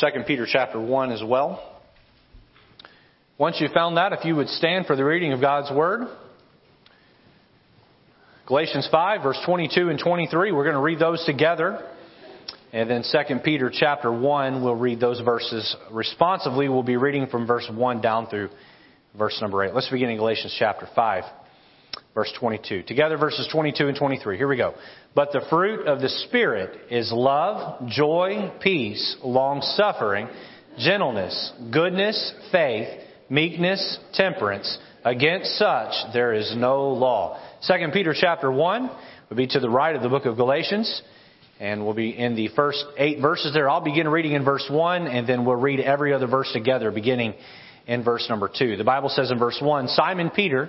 2 Peter chapter 1 as well. Once you've found that, if you would stand for the reading of God's Word. Galatians 5, verse 22 and 23, we're going to read those together. And then 2 Peter chapter 1, we'll read those verses responsively. We'll be reading from verse 1 down through verse number 8. Let's begin in Galatians chapter 5, verse 22. Together, verses 22 and 23. Here we go. But the fruit of the Spirit is love, joy, peace, long suffering, gentleness, goodness, faith, meekness, temperance. Against such there is no law. 2 Peter chapter 1 will be to the right of the book of Galatians. And we'll be in the first eight verses there. I'll begin reading in verse 1, and then we'll read every other verse together, beginning in verse number 2. The Bible says in verse 1 Simon Peter,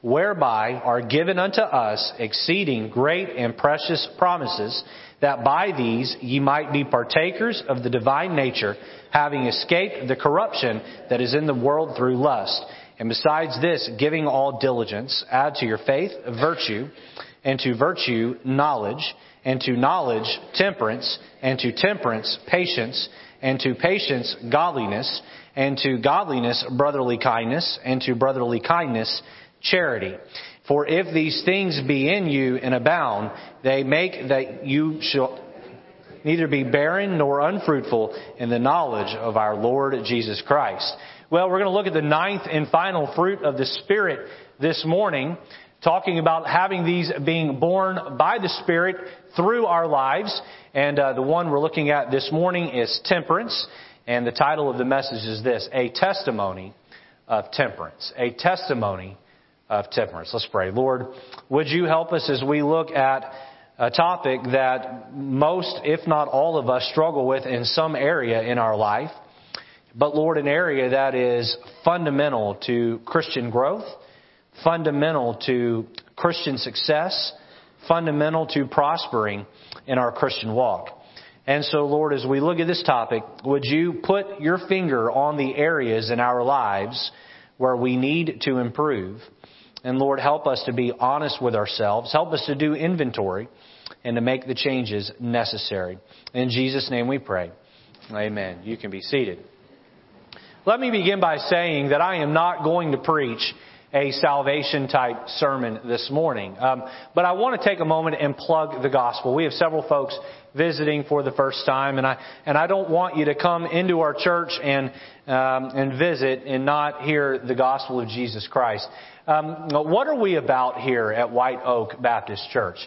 whereby are given unto us exceeding great and precious promises, that by these ye might be partakers of the divine nature, having escaped the corruption that is in the world through lust. And besides this, giving all diligence, add to your faith virtue, and to virtue knowledge, and to knowledge temperance, and to temperance patience, and to patience godliness, and to godliness brotherly kindness, and to brotherly kindness charity. For if these things be in you and abound, they make that you shall neither be barren nor unfruitful in the knowledge of our Lord Jesus Christ. Well, we're going to look at the ninth and final fruit of the Spirit this morning talking about having these being born by the Spirit through our lives. And uh, the one we're looking at this morning is temperance. And the title of the message is this A Testimony of Temperance. A Testimony of Temperance. Let's pray. Lord, would you help us as we look at a topic that most, if not all of us, struggle with in some area in our life. But Lord, an area that is fundamental to Christian growth fundamental to Christian success, fundamental to prospering in our Christian walk. And so, Lord, as we look at this topic, would you put your finger on the areas in our lives where we need to improve? And Lord, help us to be honest with ourselves. Help us to do inventory and to make the changes necessary. In Jesus' name we pray. Amen. You can be seated. Let me begin by saying that I am not going to preach a salvation type sermon this morning. Um, but I want to take a moment and plug the gospel. We have several folks visiting for the first time, and I and I don't want you to come into our church and um, and visit and not hear the gospel of Jesus Christ. Um, what are we about here at White Oak Baptist Church?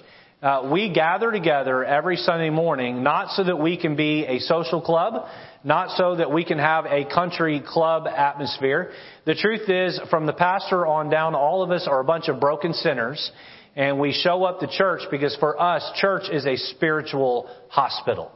Uh, we gather together every Sunday morning, not so that we can be a social club, not so that we can have a country club atmosphere. The truth is, from the pastor on down, all of us are a bunch of broken sinners, and we show up to church because for us, church is a spiritual hospital.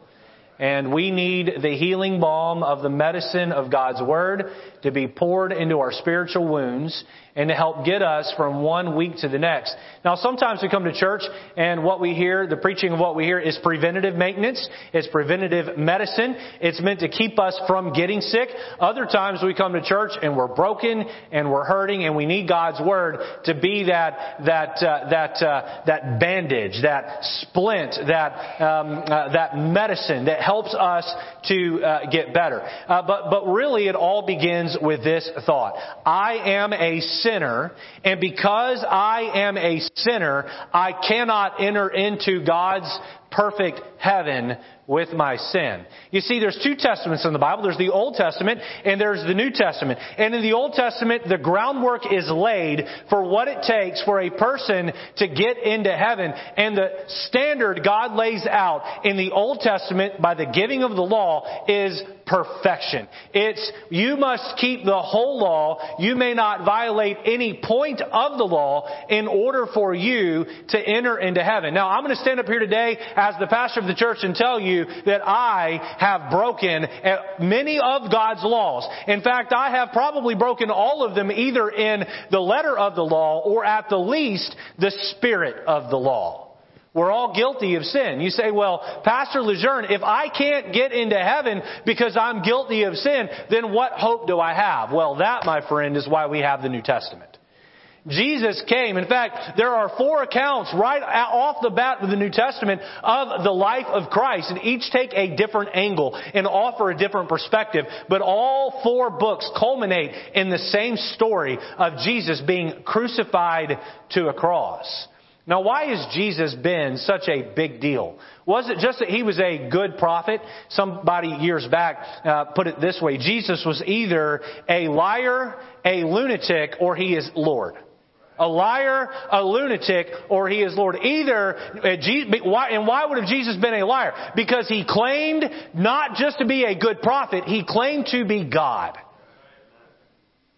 And we need the healing balm of the medicine of God's Word to be poured into our spiritual wounds and to help get us from one week to the next. Now, sometimes we come to church and what we hear, the preaching of what we hear is preventative maintenance. It's preventative medicine. It's meant to keep us from getting sick. Other times we come to church and we're broken and we're hurting and we need God's Word to be that, that, uh, that, uh, that bandage, that splint, that, um, uh, that medicine that helps us to uh, get better. Uh, but, but really it all begins with this thought. I am a sinner, and because I am a sinner, I cannot enter into God's perfect heaven with my sin. You see, there's two testaments in the Bible. There's the Old Testament and there's the New Testament. And in the Old Testament, the groundwork is laid for what it takes for a person to get into heaven. And the standard God lays out in the Old Testament by the giving of the law is perfection. It's, you must keep the whole law. You may not violate any point of the law in order for you to enter into heaven. Now, I'm going to stand up here today as the pastor of the church and tell you that I have broken many of God's laws. In fact, I have probably broken all of them either in the letter of the law or at the least the spirit of the law. We're all guilty of sin. You say, well, Pastor Lejeune, if I can't get into heaven because I'm guilty of sin, then what hope do I have? Well, that, my friend, is why we have the New Testament. Jesus came. In fact, there are four accounts right off the bat of the New Testament of the life of Christ, and each take a different angle and offer a different perspective. But all four books culminate in the same story of Jesus being crucified to a cross. Now, why has Jesus been such a big deal? Was it just that he was a good prophet? Somebody years back uh, put it this way Jesus was either a liar, a lunatic, or he is Lord. A liar, a lunatic, or he is Lord. Either, uh, and why would have Jesus been a liar? Because he claimed not just to be a good prophet, he claimed to be God.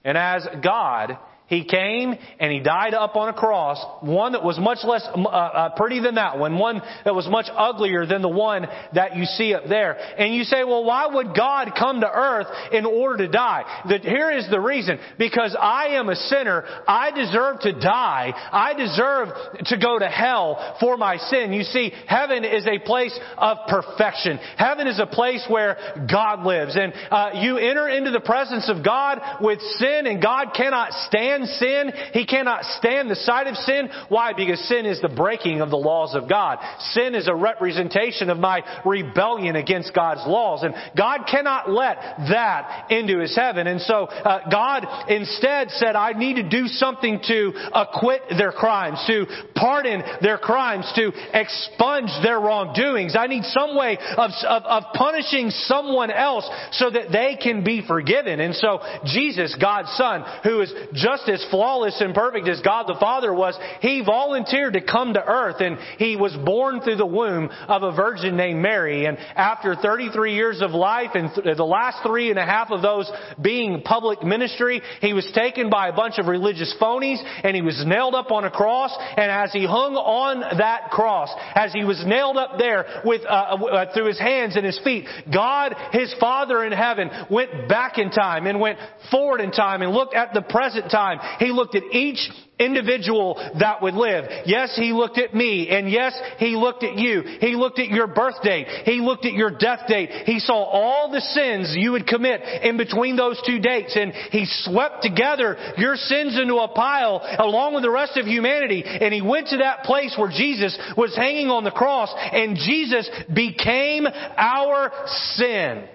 And as God, he came and he died up on a cross, one that was much less uh, uh, pretty than that one, one that was much uglier than the one that you see up there. And you say, well, why would God come to earth in order to die? The, here is the reason. Because I am a sinner. I deserve to die. I deserve to go to hell for my sin. You see, heaven is a place of perfection. Heaven is a place where God lives. And uh, you enter into the presence of God with sin and God cannot stand sin. He cannot stand the sight of sin. Why? Because sin is the breaking of the laws of God. Sin is a representation of my rebellion against God's laws. And God cannot let that into His heaven. And so uh, God instead said, I need to do something to acquit their crimes, to pardon their crimes, to expunge their wrongdoings. I need some way of, of, of punishing someone else so that they can be forgiven. And so Jesus, God's Son, who is just as flawless and perfect as God the Father was, He volunteered to come to earth and He was born through the womb of a virgin named Mary. And after 33 years of life and th- the last three and a half of those being public ministry, He was taken by a bunch of religious phonies and He was nailed up on a cross. And as He hung on that cross, as He was nailed up there with, uh, uh, through His hands and His feet, God, His Father in heaven, went back in time and went forward in time and looked at the present time time. He looked at each individual that would live. Yes, He looked at me, and yes, He looked at you. He looked at your birth date. He looked at your death date. He saw all the sins you would commit in between those two dates, and He swept together your sins into a pile along with the rest of humanity, and He went to that place where Jesus was hanging on the cross, and Jesus became our sin.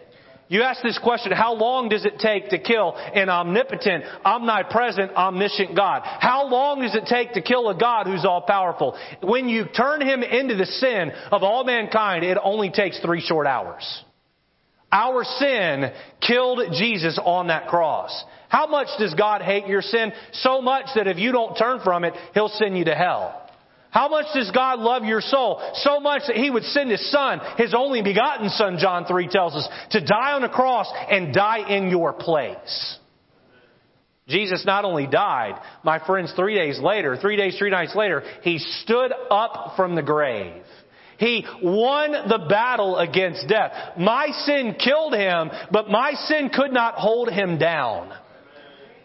You ask this question, how long does it take to kill an omnipotent, omnipresent, omniscient God? How long does it take to kill a God who's all powerful? When you turn him into the sin of all mankind, it only takes three short hours. Our sin killed Jesus on that cross. How much does God hate your sin? So much that if you don't turn from it, He'll send you to hell. How much does God love your soul? So much that He would send His Son, His only begotten Son, John 3 tells us, to die on a cross and die in your place. Jesus not only died, my friends, three days later, three days, three nights later, He stood up from the grave. He won the battle against death. My sin killed Him, but my sin could not hold Him down.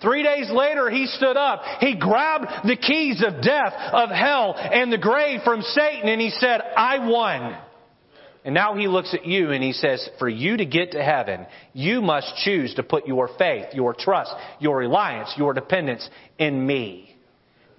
Three days later, he stood up. He grabbed the keys of death, of hell, and the grave from Satan, and he said, I won. And now he looks at you and he says, for you to get to heaven, you must choose to put your faith, your trust, your reliance, your dependence in me.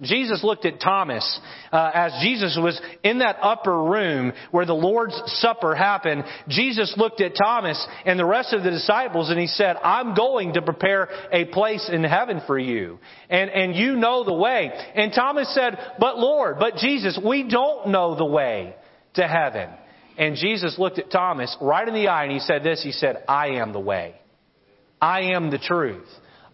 Jesus looked at Thomas uh, as Jesus was in that upper room where the Lord's Supper happened. Jesus looked at Thomas and the rest of the disciples and he said, I'm going to prepare a place in heaven for you. And, and you know the way. And Thomas said, but Lord, but Jesus, we don't know the way to heaven. And Jesus looked at Thomas right in the eye and he said this, he said, I am the way. I am the truth.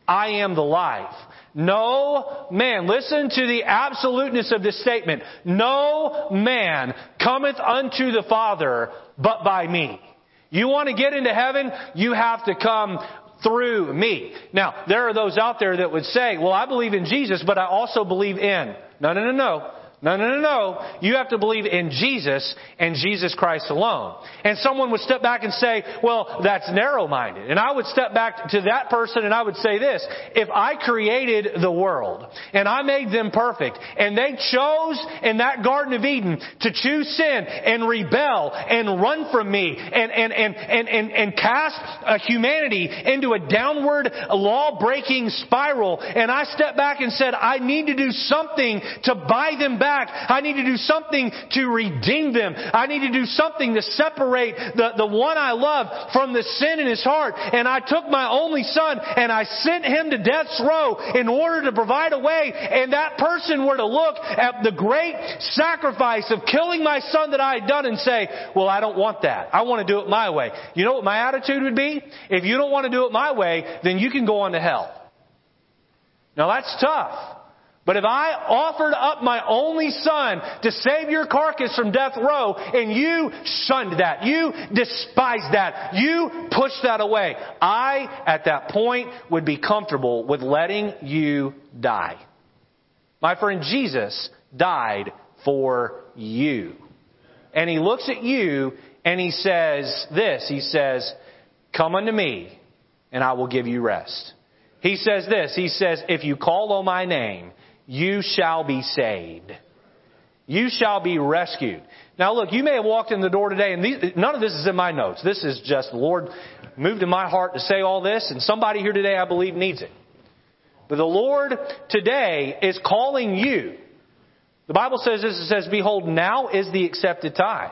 I am the life. No man, listen to the absoluteness of this statement. No man cometh unto the Father but by me. You want to get into heaven? You have to come through me. Now, there are those out there that would say, well, I believe in Jesus, but I also believe in. No, no, no, no. No, no, no, no. You have to believe in Jesus and Jesus Christ alone. And someone would step back and say, well, that's narrow-minded. And I would step back to that person and I would say this, if I created the world and I made them perfect and they chose in that Garden of Eden to choose sin and rebel and run from me and, and, and, and, and, and cast uh, humanity into a downward law-breaking spiral and I step back and said, I need to do something to buy them back back. I need to do something to redeem them. I need to do something to separate the, the one I love from the sin in his heart. And I took my only son and I sent him to death's row in order to provide a way. And that person were to look at the great sacrifice of killing my son that I had done and say, well, I don't want that. I want to do it my way. You know what my attitude would be? If you don't want to do it my way, then you can go on to hell. Now that's tough. But if I offered up my only son to save your carcass from death row and you shunned that, you despised that, you pushed that away, I at that point would be comfortable with letting you die. My friend Jesus died for you. And he looks at you and he says this, he says, come unto me and I will give you rest. He says this, he says, if you call on my name, you shall be saved. You shall be rescued. Now look, you may have walked in the door today and these, none of this is in my notes. This is just the Lord moved in my heart to say all this and somebody here today I believe needs it. But the Lord today is calling you. The Bible says this, it says, behold, now is the accepted time.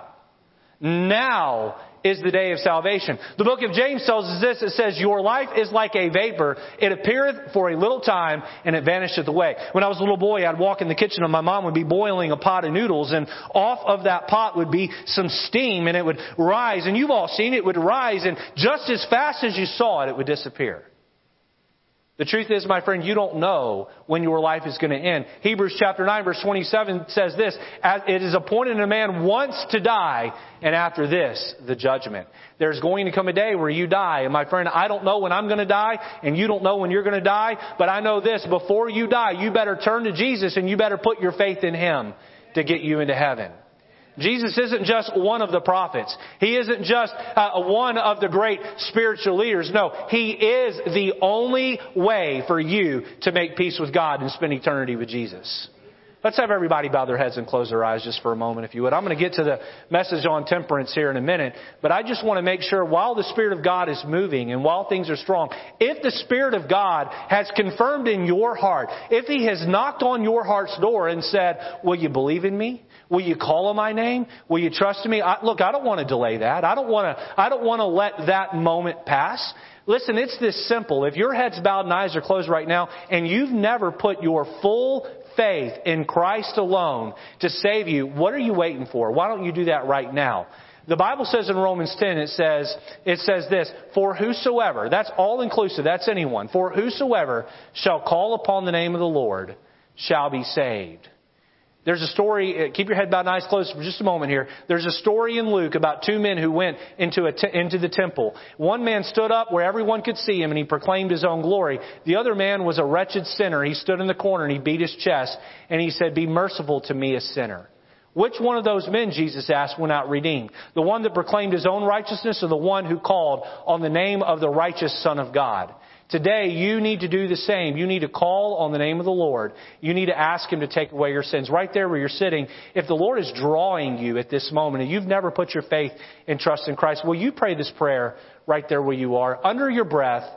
Now is the day of salvation. The book of James tells us this. It says, Your life is like a vapor. It appeareth for a little time and it vanisheth away. When I was a little boy, I'd walk in the kitchen and my mom would be boiling a pot of noodles and off of that pot would be some steam and it would rise. And you've all seen it, it would rise and just as fast as you saw it, it would disappear. The truth is, my friend, you don't know when your life is going to end. Hebrews chapter 9 verse 27 says this, it is appointed a man once to die, and after this, the judgment. There's going to come a day where you die, and my friend, I don't know when I'm going to die, and you don't know when you're going to die, but I know this, before you die, you better turn to Jesus and you better put your faith in Him to get you into heaven. Jesus isn't just one of the prophets. He isn't just uh, one of the great spiritual leaders. No, He is the only way for you to make peace with God and spend eternity with Jesus. Let's have everybody bow their heads and close their eyes just for a moment, if you would. I'm going to get to the message on temperance here in a minute, but I just want to make sure while the Spirit of God is moving and while things are strong, if the Spirit of God has confirmed in your heart, if He has knocked on your heart's door and said, will you believe in me? Will you call on my name? Will you trust in me? I, look, I don't want to delay that. I don't want to, I don't want to let that moment pass. Listen, it's this simple. If your head's bowed and eyes are closed right now and you've never put your full faith in Christ alone to save you, what are you waiting for? Why don't you do that right now? The Bible says in Romans 10, it says, it says this, for whosoever, that's all inclusive, that's anyone, for whosoever shall call upon the name of the Lord shall be saved. There's a story, uh, keep your head and eyes closed for just a moment here. There's a story in Luke about two men who went into, into the temple. One man stood up where everyone could see him and he proclaimed his own glory. The other man was a wretched sinner. He stood in the corner and he beat his chest and he said, be merciful to me a sinner. Which one of those men, Jesus asked, went out redeemed? The one that proclaimed his own righteousness or the one who called on the name of the righteous Son of God? Today, you need to do the same. You need to call on the name of the Lord. You need to ask Him to take away your sins. Right there where you're sitting, if the Lord is drawing you at this moment and you've never put your faith and trust in Christ, will you pray this prayer right there where you are? Under your breath,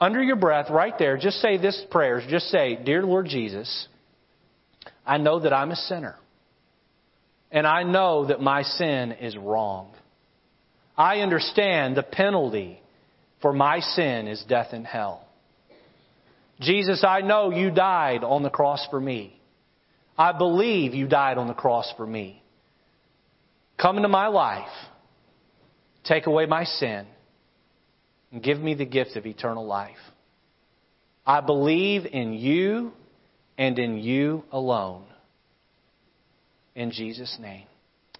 under your breath, right there, just say this prayer. Just say, Dear Lord Jesus, I know that I'm a sinner. And I know that my sin is wrong. I understand the penalty for my sin is death and hell. Jesus, I know you died on the cross for me. I believe you died on the cross for me. Come into my life. Take away my sin. And give me the gift of eternal life. I believe in you and in you alone. In Jesus' name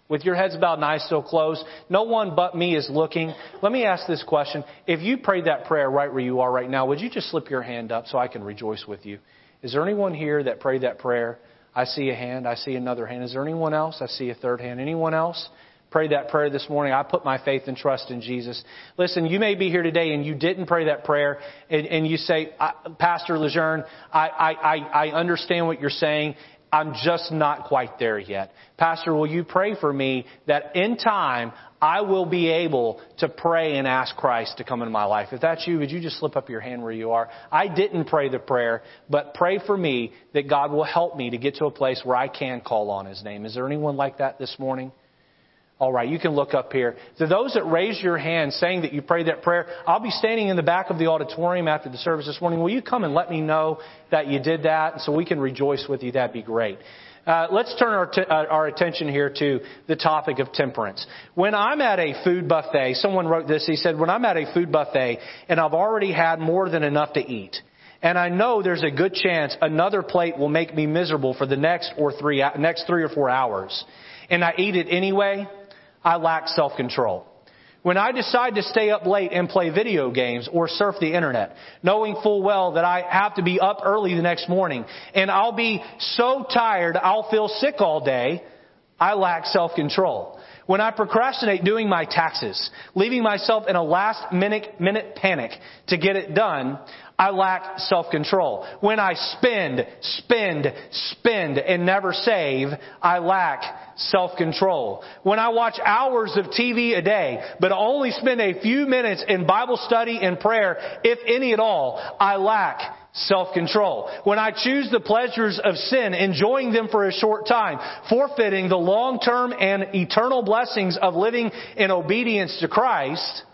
with your heads bowed and eyes still closed, no one but me is looking. Let me ask this question. If you prayed that prayer right where you are right now, would you just slip your hand up so I can rejoice with you? Is there anyone here that prayed that prayer? I see a hand. I see another hand. Is there anyone else? I see a third hand. Anyone else? Pray that prayer this morning. I put my faith and trust in Jesus. Listen, you may be here today and you didn't pray that prayer and, and you say, Pastor Lejeune, I, I, I understand what you're saying. I'm just not quite there yet. Pastor, will you pray for me that in time I will be able to pray and ask Christ to come into my life. If that's you, would you just slip up your hand where you are? I didn't pray the prayer, but pray for me that God will help me to get to a place where I can call on His name. Is there anyone like that this morning? All right, you can look up here. To those that raise your hand saying that you prayed that prayer, I'll be standing in the back of the auditorium after the service this morning. Will you come and let me know that you did that so we can rejoice with you? That'd be great. Uh, let's turn our, t- uh, our attention here to the topic of temperance. When I'm at a food buffet, someone wrote this. He said, "When I'm at a food buffet and I've already had more than enough to eat." and I know there's a good chance another plate will make me miserable for the next or three next three or four hours, and I eat it anyway. I lack self-control. When I decide to stay up late and play video games or surf the internet, knowing full well that I have to be up early the next morning and I'll be so tired I'll feel sick all day, I lack self-control. When I procrastinate doing my taxes, leaving myself in a last minute, minute panic to get it done, I lack self-control. When I spend, spend, spend and never save, I lack self-control. When I watch hours of TV a day, but only spend a few minutes in Bible study and prayer, if any at all, I lack self-control. When I choose the pleasures of sin, enjoying them for a short time, forfeiting the long-term and eternal blessings of living in obedience to Christ,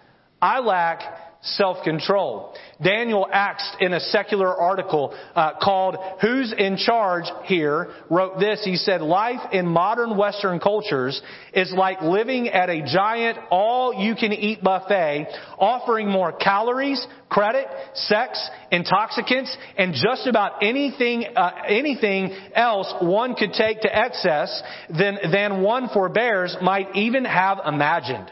I lack self-control. Daniel Akst, in a secular article uh, called Who's in Charge Here, wrote this. He said, Life in modern Western cultures is like living at a giant all-you-can-eat buffet, offering more calories, credit, sex, intoxicants, and just about anything, uh, anything else one could take to excess than, than one forbears might even have imagined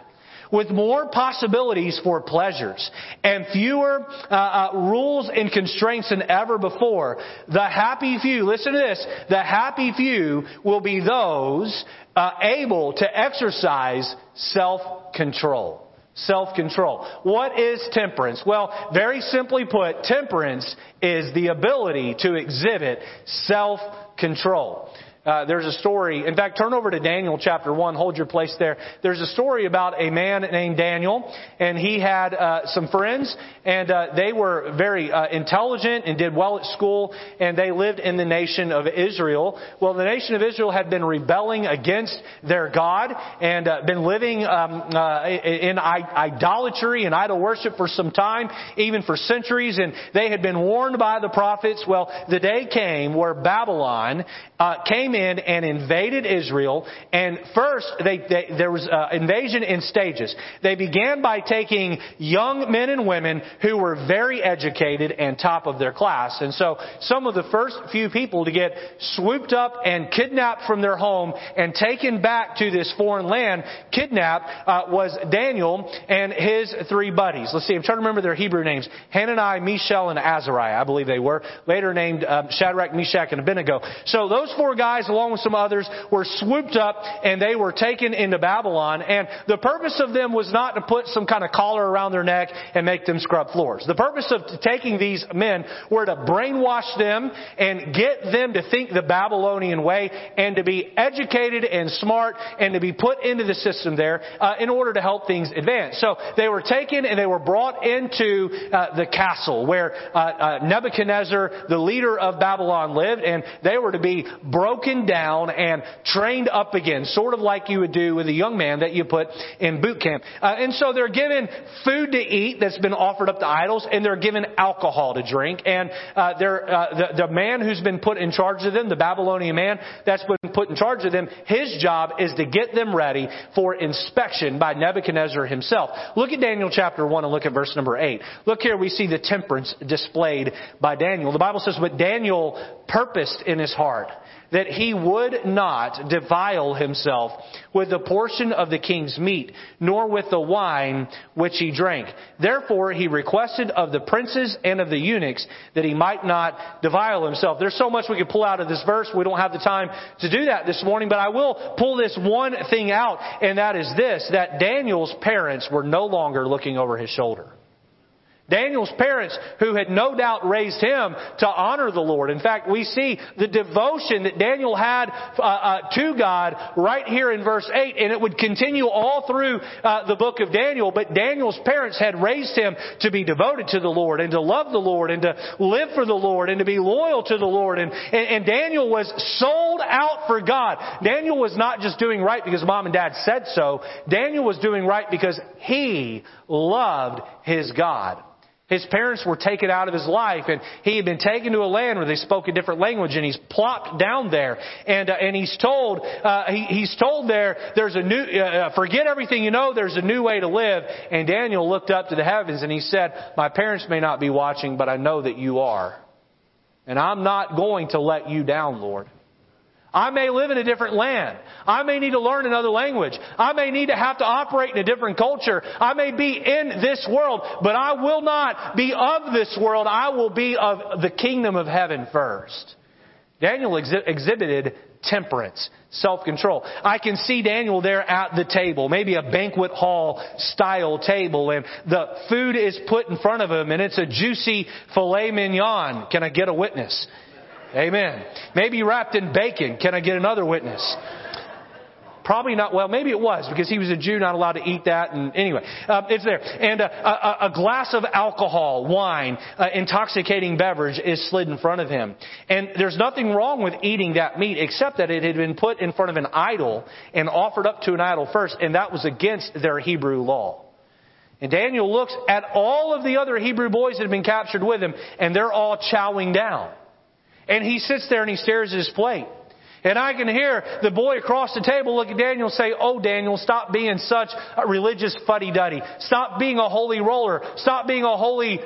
with more possibilities for pleasures and fewer uh, uh, rules and constraints than ever before, the happy few, listen to this, the happy few will be those uh, able to exercise self-control. Self-control. What is temperance? Well, very simply put, temperance is the ability to exhibit self-control. Uh, there's a story. In fact, turn over to Daniel chapter 1. Hold your place there. There's a story about a man named Daniel, and he had uh, some friends, and uh, they were very uh, intelligent and did well at school, and they lived in the nation of Israel. Well, the nation of Israel had been rebelling against their God and uh, been living um, in idolatry and idol worship for some time, even for centuries, and they had been warned by the prophets. Well, the day came where Babylon came in and invaded Israel. And first, they, they, there was uh, invasion in stages. They began by taking young men and women who were very educated and top of their class. And so, some of the first few people to get swooped up and kidnapped from their home and taken back to this foreign land, kidnapped, uh, was Daniel and his three buddies. Let's see. I'm trying to remember their Hebrew names: Hananiah, Mishael, and Azariah. I believe they were later named um, Shadrach, Meshach, and Abednego. So those four guys along with some others, were swooped up and they were taken into Babylon. And the purpose of them was not to put some kind of collar around their neck and make them scrub floors. The purpose of taking these men were to brainwash them and get them to think the Babylonian way and to be educated and smart and to be put into the system there uh, in order to help things advance. So they were taken and they were brought into uh, the castle where uh, uh Nebuchadnezzar, the leader of Babylon, lived, and they were to be broken down and trained up again, sort of like you would do with a young man that you put in boot camp. Uh, and so they're given food to eat that's been offered up to idols, and they're given alcohol to drink. And uh, uh, the, the man who's been put in charge of them, the Babylonian man that's been put in charge of them, his job is to get them ready for inspection by Nebuchadnezzar himself. Look at Daniel chapter 1 and look at verse number 8. Look here, we see the temperance displayed by Daniel. The Bible says, But Daniel purposed in his heart that he would not defile himself with the portion of the king's meat, nor with the wine which he drank. Therefore he requested of the princes and of the eunuchs that he might not defile himself. There's so much we could pull out of this verse. We don't have the time to do that this morning, but I will pull this one thing out, and that is this, that Daniel's parents were no longer looking over his shoulder. Daniel's parents, who had no doubt raised him to honor the Lord. In fact, we see the devotion that Daniel had uh, uh, to God right here in verse 8, and it would continue all through uh, the book of Daniel. But Daniel's parents had raised him to be devoted to the Lord, and to love the Lord, and to live for the Lord, and to be loyal to the Lord. And, and, and Daniel was sold out for God. Daniel was not just doing right because mom and dad said so. Daniel was doing right because he loved his God. His parents were taken out of his life, and he had been taken to a land where they spoke a different language, and he's plopped down there, and uh, and he's told uh, he, he's told there there's a new uh, uh, forget everything you know. There's a new way to live. And Daniel looked up to the heavens and he said, "My parents may not be watching, but I know that you are, and I'm not going to let you down, Lord." I may live in a different land. I may need to learn another language. I may need to have to operate in a different culture. I may be in this world, but I will not be of this world. I will be of the kingdom of heaven first. Daniel exhibited temperance, self-control. I can see Daniel there at the table, maybe a banquet hall style table, and the food is put in front of him, and it's a juicy filet mignon. Can I get a witness? Amen. Maybe wrapped in bacon. Can I get another witness? Probably not. Well, maybe it was because he was a Jew, not allowed to eat that. And anyway, uh, it's there. And uh, a, a, glass of alcohol, wine, uh, intoxicating beverage is slid in front of him. And there's nothing wrong with eating that meat, except that it had been put in front of an idol and offered up to an idol first, and that was against their Hebrew law. And Daniel looks at all of the other Hebrew boys that have been captured with him, and they're all chowing down. And he sits there and he stares at his plate. And I can hear the boy across the table look at Daniel and say, Oh, Daniel, stop being such a religious fuddy duddy. Stop being a holy roller. Stop being a holy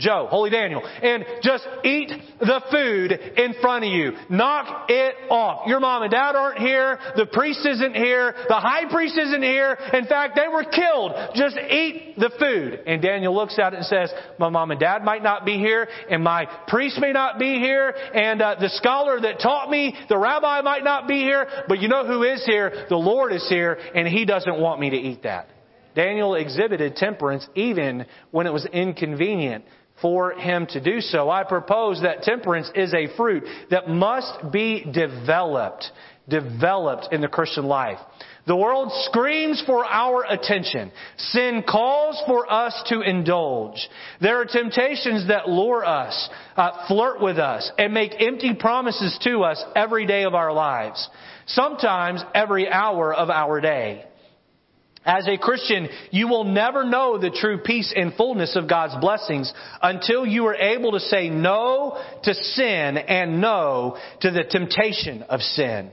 Joe, Holy Daniel, and just eat the food in front of you. Knock it off. Your mom and dad aren't here. The priest isn't here. The high priest isn't here. In fact, they were killed. Just eat the food. And Daniel looks at it and says, my mom and dad might not be here, and my priest may not be here, and uh, the scholar that taught me, the rabbi might not be here, but you know who is here? The Lord is here, and he doesn't want me to eat that. Daniel exhibited temperance even when it was inconvenient for him to do so. I propose that temperance is a fruit that must be developed, developed in the Christian life. The world screams for our attention. Sin calls for us to indulge. There are temptations that lure us, uh, flirt with us, and make empty promises to us every day of our lives. Sometimes every hour of our day. As a Christian, you will never know the true peace and fullness of God's blessings until you are able to say no to sin and no to the temptation of sin.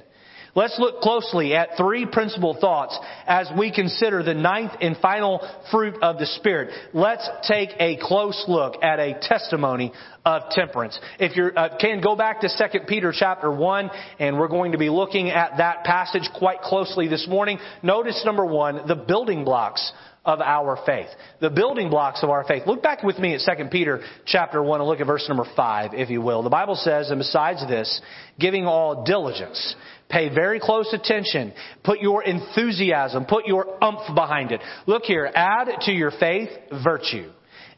Let's look closely at three principal thoughts as we consider the ninth and final fruit of the Spirit. Let's take a close look at a testimony of temperance. If you uh, can go back to 2 Peter chapter 1 and we're going to be looking at that passage quite closely this morning. Notice number 1, the building blocks of our faith. The building blocks of our faith. Look back with me at 2 Peter chapter 1 and look at verse number 5, if you will. The Bible says, and besides this, giving all diligence, Pay very close attention. Put your enthusiasm, put your umph behind it. Look here, add to your faith virtue,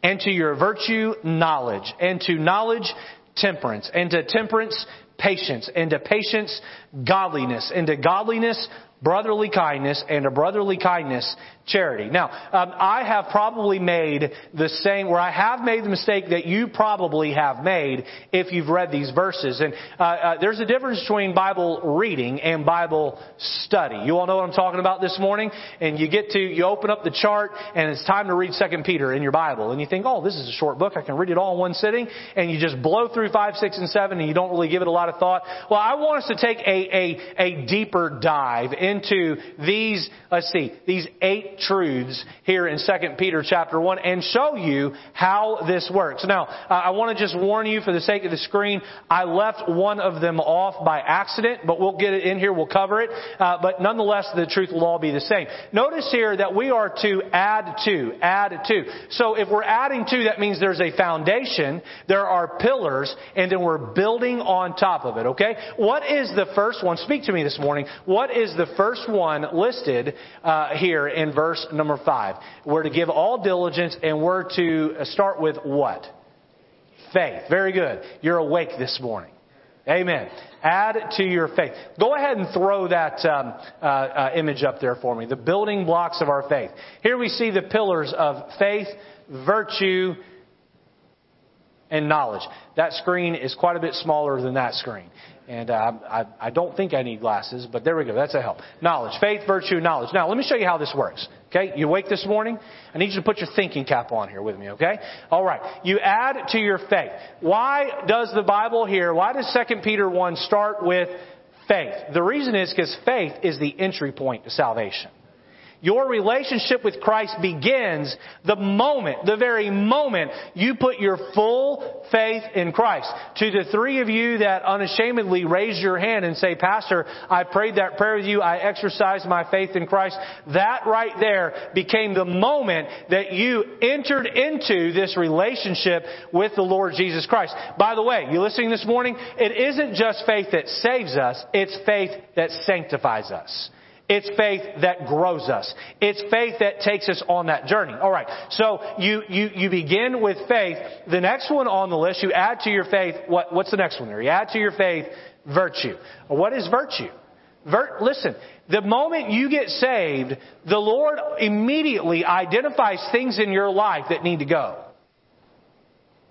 and to your virtue knowledge, and to knowledge temperance, and to temperance patience, and to patience godliness, and to godliness brotherly kindness, and a brotherly kindness charity. Now, um, I have probably made the same, where I have made the mistake that you probably have made if you've read these verses. And uh, uh, there's a difference between Bible reading and Bible study. You all know what I'm talking about this morning. And you get to, you open up the chart, and it's time to read Second Peter in your Bible, and you think, oh, this is a short book. I can read it all in one sitting. And you just blow through five, six, and seven, and you don't really give it a lot of thought. Well, I want us to take a a, a deeper dive into these, let's see, these eight truths here in 2 Peter chapter 1 and show you how this works. Now, uh, I want to just warn you for the sake of the screen, I left one of them off by accident, but we'll get it in here, we'll cover it. Uh, but nonetheless, the truth will all be the same. Notice here that we are to add to, add to. So if we're adding to, that means there's a foundation, there are pillars, and then we're building on top of it, okay? What is the first one? Speak to me this morning. What is the first one listed uh, here in verse number five? We're to give all diligence, and we're to start with what? Faith. Very good. You're awake this morning. Amen. Add to your faith. Go ahead and throw that um, uh, uh, image up there for me. The building blocks of our faith. Here we see the pillars of faith, virtue, and knowledge. That screen is quite a bit smaller than that screen. And uh, I, I don't think I need glasses, but there we go. That's a help. Knowledge. Faith, virtue, knowledge. Now, let me show you how this works. Okay? You awake this morning? I need you to put your thinking cap on here with me, okay? Alright. You add to your faith. Why does the Bible here, why does 2 Peter 1 start with faith? The reason is because faith is the entry point to salvation. Your relationship with Christ begins the moment, the very moment you put your full faith in Christ. To the three of you that unashamedly raise your hand and say, Pastor, I prayed that prayer with you, I exercised my faith in Christ, that right there became the moment that you entered into this relationship with the Lord Jesus Christ. By the way, you listening this morning? It isn't just faith that saves us, it's faith that sanctifies us. It's faith that grows us. It's faith that takes us on that journey. Alright, so you, you, you begin with faith. The next one on the list, you add to your faith, what, what's the next one there? You add to your faith virtue. What is virtue? Vir- listen, the moment you get saved, the Lord immediately identifies things in your life that need to go.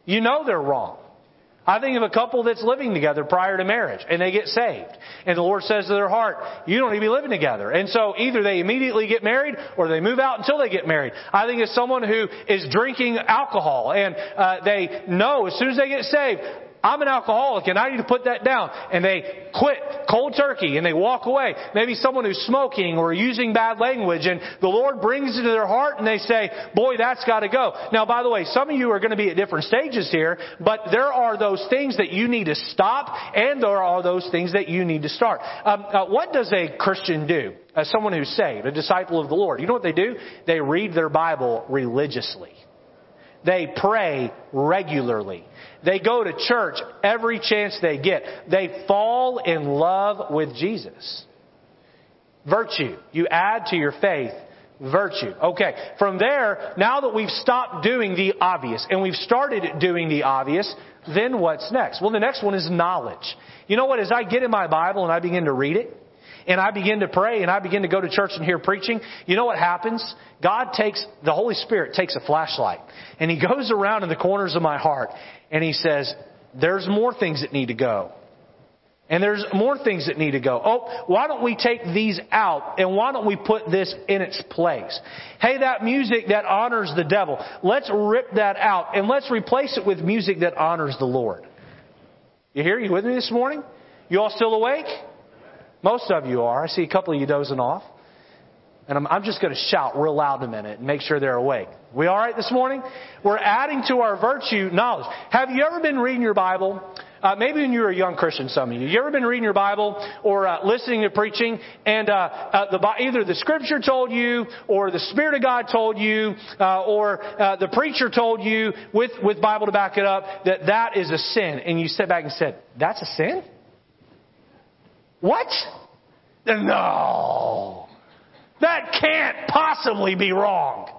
You know they're wrong. I think of a couple that's living together prior to marriage and they get saved. And the Lord says to their heart, you don't need to be living together. And so either they immediately get married or they move out until they get married. I think of someone who is drinking alcohol and uh, they know as soon as they get saved, I'm an alcoholic and I need to put that down. And they quit cold turkey and they walk away. Maybe someone who's smoking or using bad language and the Lord brings it to their heart and they say, boy, that's gotta go. Now, by the way, some of you are going to be at different stages here, but there are those things that you need to stop and there are those things that you need to start. Um, uh, what does a Christian do? As someone who's saved, a disciple of the Lord. You know what they do? They read their Bible religiously. They pray regularly. They go to church every chance they get. They fall in love with Jesus. Virtue. You add to your faith virtue. Okay. From there, now that we've stopped doing the obvious and we've started doing the obvious, then what's next? Well, the next one is knowledge. You know what? As I get in my Bible and I begin to read it, and I begin to pray and I begin to go to church and hear preaching, you know what happens? God takes, the Holy Spirit takes a flashlight and He goes around in the corners of my heart and He says, there's more things that need to go. And there's more things that need to go. Oh, why don't we take these out and why don't we put this in its place? Hey, that music that honors the devil, let's rip that out and let's replace it with music that honors the Lord. You hear? You with me this morning? You all still awake? Most of you are. I see a couple of you dozing off. And I'm, I'm just going to shout real loud in a minute and make sure they're awake. We all right this morning? We're adding to our virtue knowledge. Have you ever been reading your Bible? Uh, maybe when you were a young Christian, some of you. You ever been reading your Bible or uh, listening to preaching, and uh, uh the, either the Scripture told you, or the Spirit of God told you, uh, or uh, the preacher told you with with Bible to back it up that that is a sin, and you sat back and said, "That's a sin." What? No. That can't possibly be wrong.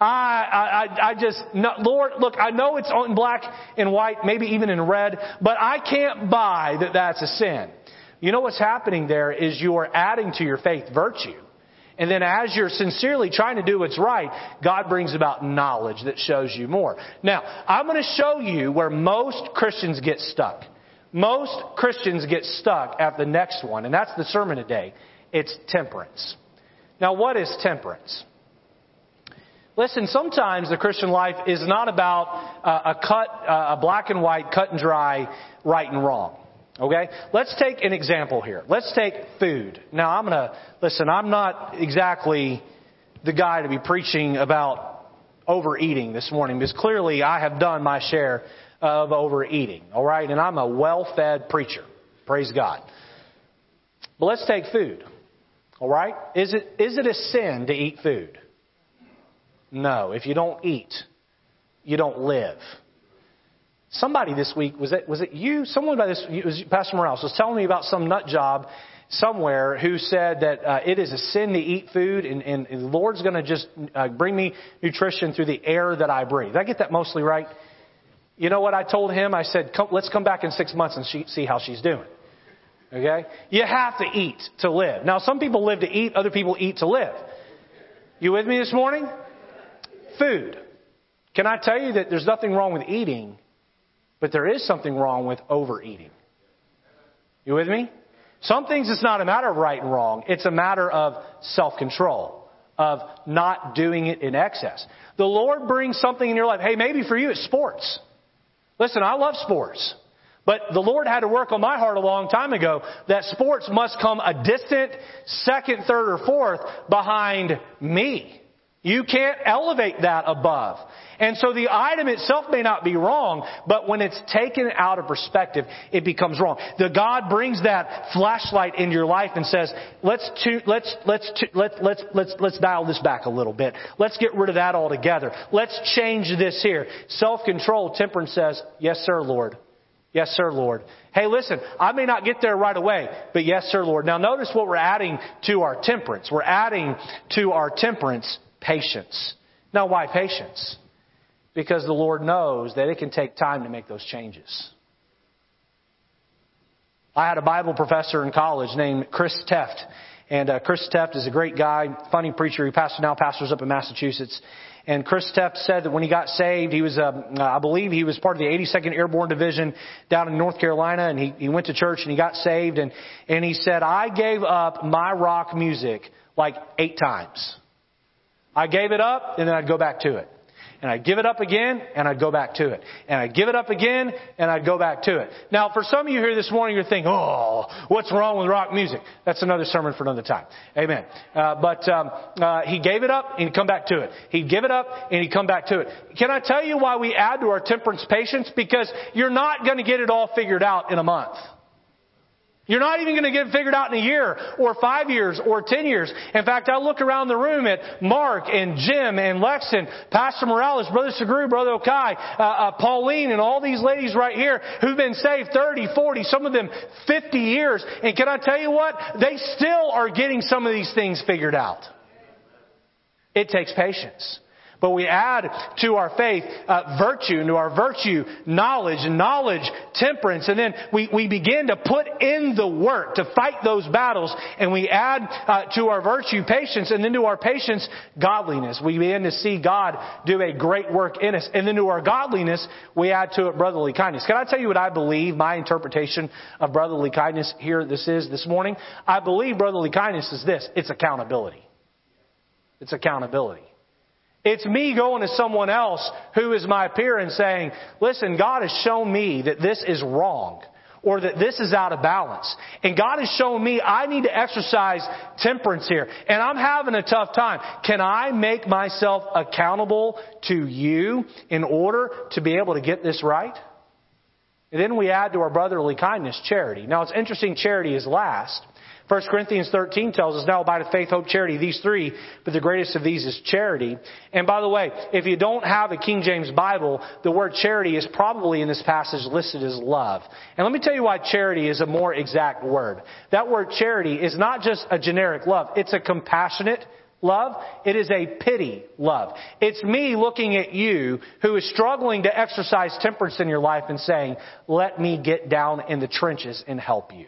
I, I, I just, no, Lord, look, I know it's in black and white, maybe even in red, but I can't buy that that's a sin. You know what's happening there is you are adding to your faith virtue. And then as you're sincerely trying to do what's right, God brings about knowledge that shows you more. Now, I'm going to show you where most Christians get stuck. Most Christians get stuck at the next one, and that's the sermon today. It's temperance. Now, what is temperance? Listen, sometimes the Christian life is not about uh, a cut, uh, a black and white, cut and dry, right and wrong. Okay? Let's take an example here. Let's take food. Now I'm gonna, listen, I'm not exactly the guy to be preaching about overeating this morning because clearly I have done my share of overeating. Alright? And I'm a well-fed preacher. Praise God. But let's take food. Alright? Is it, is it a sin to eat food? No. If you don't eat, you don't live. Somebody this week was it was it you? Someone by this was Pastor Morales was telling me about some nut job somewhere who said that uh, it is a sin to eat food and, and, the Lord's going to just uh, bring me nutrition through the air that I breathe. Did I get that mostly right? You know what I told him? I said, come, let's come back in six months and see how she's doing. Okay? You have to eat to live. Now, some people live to eat, other people eat to live. You with me this morning? Food. Can I tell you that there's nothing wrong with eating, but there is something wrong with overeating. You with me? Some things it's not a matter of right and wrong. It's a matter of self-control, of not doing it in excess. The Lord brings something in your life. Hey, maybe for you it's sports. Listen, I love sports. But the Lord had to work on my heart a long time ago that sports must come a distant second, third, or fourth behind me. You can't elevate that above. And so the item itself may not be wrong, but when it's taken out of perspective, it becomes wrong. The God brings that flashlight into your life and says, let's, let's, let's, let's, let's, let's, let's dial this back a little bit. Let's get rid of that altogether. Let's change this here. Self-control, temperance says, yes sir, Lord. Yes, sir, Lord. Hey, listen, I may not get there right away, but yes, sir, Lord. Now notice what we're adding to our temperance. We're adding to our temperance patience. Now why patience? Because the Lord knows that it can take time to make those changes. I had a Bible professor in college named Chris Teft. And uh, Chris Teft is a great guy, funny preacher. He pastors now pastors up in Massachusetts. And Chris Teft said that when he got saved, he was, uh, I believe he was part of the 82nd Airborne Division down in North Carolina, and he, he went to church and he got saved. And, and he said, I gave up my rock music like eight times. I gave it up, and then I'd go back to it and I'd give it up again, and I'd go back to it. And I'd give it up again, and I'd go back to it. Now, for some of you here this morning, you're thinking, oh, what's wrong with rock music? That's another sermon for another time. Amen. Uh, but um, uh, he gave it up, and he'd come back to it. He'd give it up, and he'd come back to it. Can I tell you why we add to our temperance patience? Because you're not going to get it all figured out in a month. You're not even going to get it figured out in a year or five years or ten years. In fact, I look around the room at Mark and Jim and Lexon, Pastor Morales, Brother Segru, Brother Okai, uh, uh, Pauline, and all these ladies right here who've been saved 30, 40, some of them 50 years. And can I tell you what? They still are getting some of these things figured out. It takes patience. But we add to our faith uh, virtue, to our virtue knowledge, knowledge temperance, and then we, we begin to put in the work to fight those battles, and we add uh, to our virtue patience, and then to our patience godliness. We begin to see God do a great work in us, and then to our godliness we add to it brotherly kindness. Can I tell you what I believe my interpretation of brotherly kindness here this is this morning? I believe brotherly kindness is this: it's accountability. It's accountability. It's me going to someone else who is my peer and saying, listen, God has shown me that this is wrong or that this is out of balance. And God has shown me I need to exercise temperance here. And I'm having a tough time. Can I make myself accountable to you in order to be able to get this right? And then we add to our brotherly kindness charity. Now it's interesting charity is last 1 Corinthians 13 tells us, now abideth faith, hope, charity, these three, but the greatest of these is charity. And by the way, if you don't have a King James Bible, the word charity is probably in this passage listed as love. And let me tell you why charity is a more exact word. That word charity is not just a generic love, it's a compassionate, love. It is a pity love. It's me looking at you who is struggling to exercise temperance in your life and saying, let me get down in the trenches and help you.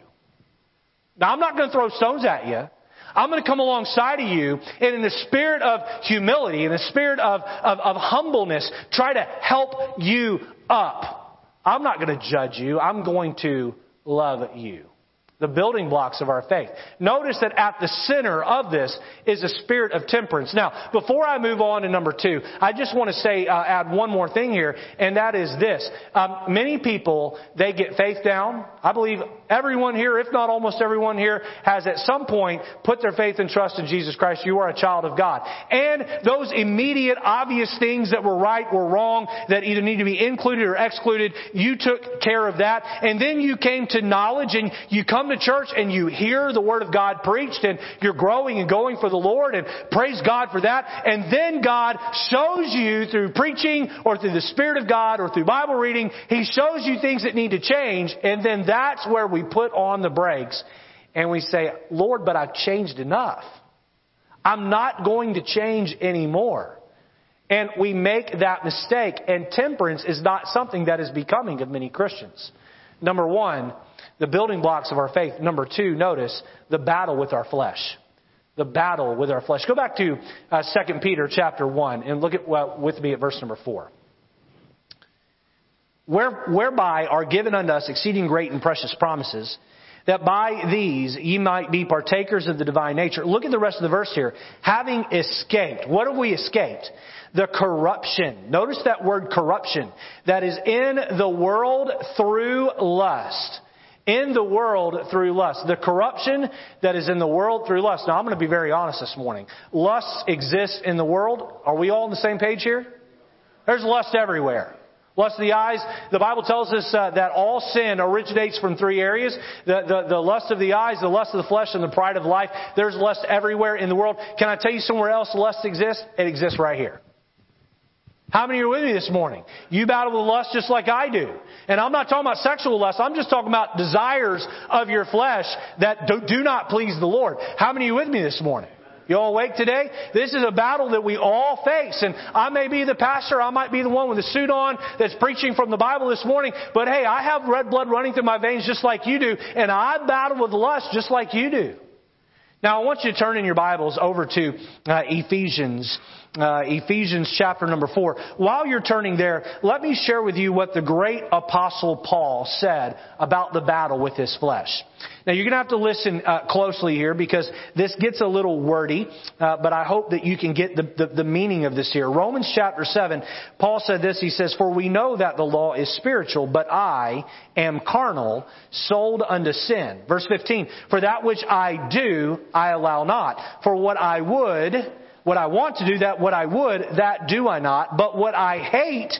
Now, I'm not going to throw stones at you. I'm going to come alongside of you and in the spirit of humility, in the spirit of, of, of humbleness, try to help you up. I'm not going to judge you. I'm going to love you. The building blocks of our faith. Notice that at the center of this is a spirit of temperance. Now, before I move on to number two, I just want to say, uh, add one more thing here, and that is this. Um, many people, they get faith down. I believe everyone here, if not almost everyone here, has at some point put their faith and trust in Jesus Christ. You are a child of God. And those immediate, obvious things that were right or wrong, that either need to be included or excluded, you took care of that. And then you came to knowledge and you come come to church and you hear the Word of God preached and you're growing and going for the Lord and praise God for that. And then God shows you through preaching or through the Spirit of God or through Bible reading, He shows you things that need to change. And then that's where we put on the brakes and we say, Lord, but I've changed enough. I'm not going to change anymore. And we make that mistake. And temperance is not something that is becoming of many Christians. Number one, the building blocks of our faith. Number two, notice the battle with our flesh. The battle with our flesh. Go back to uh, 2 Peter chapter 1 and look at well, with me at verse number 4. Where, whereby are given unto us exceeding great and precious promises, that by these ye might be partakers of the divine nature. Look at the rest of the verse here. Having escaped. What have we escaped? The corruption. Notice that word corruption. That is in the world through lust in the world through lust. The corruption that is in the world through lust. Now I'm going to be very honest this morning. Lust exists in the world. Are we all on the same page here? There's lust everywhere. Lust of the eyes. The Bible tells us uh, that all sin originates from three areas. The, the, the lust of the eyes, the lust of the flesh, and the pride of life. There's lust everywhere in the world. Can I tell you somewhere else lust exists? It exists right here. How many are with me this morning? You battle with lust just like I do. And I'm not talking about sexual lust. I'm just talking about desires of your flesh that do, do not please the Lord. How many are with me this morning? You all awake today? This is a battle that we all face. And I may be the pastor, I might be the one with the suit on that's preaching from the Bible this morning, but hey, I have red blood running through my veins just like you do, and I battle with lust just like you do. Now, I want you to turn in your Bibles over to uh, Ephesians, uh, Ephesians chapter number four. While you're turning there, let me share with you what the great apostle Paul said about the battle with his flesh. Now you're going to have to listen uh, closely here because this gets a little wordy, uh, but I hope that you can get the, the, the meaning of this here. Romans chapter 7, Paul said this, he says, For we know that the law is spiritual, but I am carnal, sold unto sin. Verse 15, For that which I do, I allow not. For what I would, what I want to do, that what I would, that do I not. But what I hate,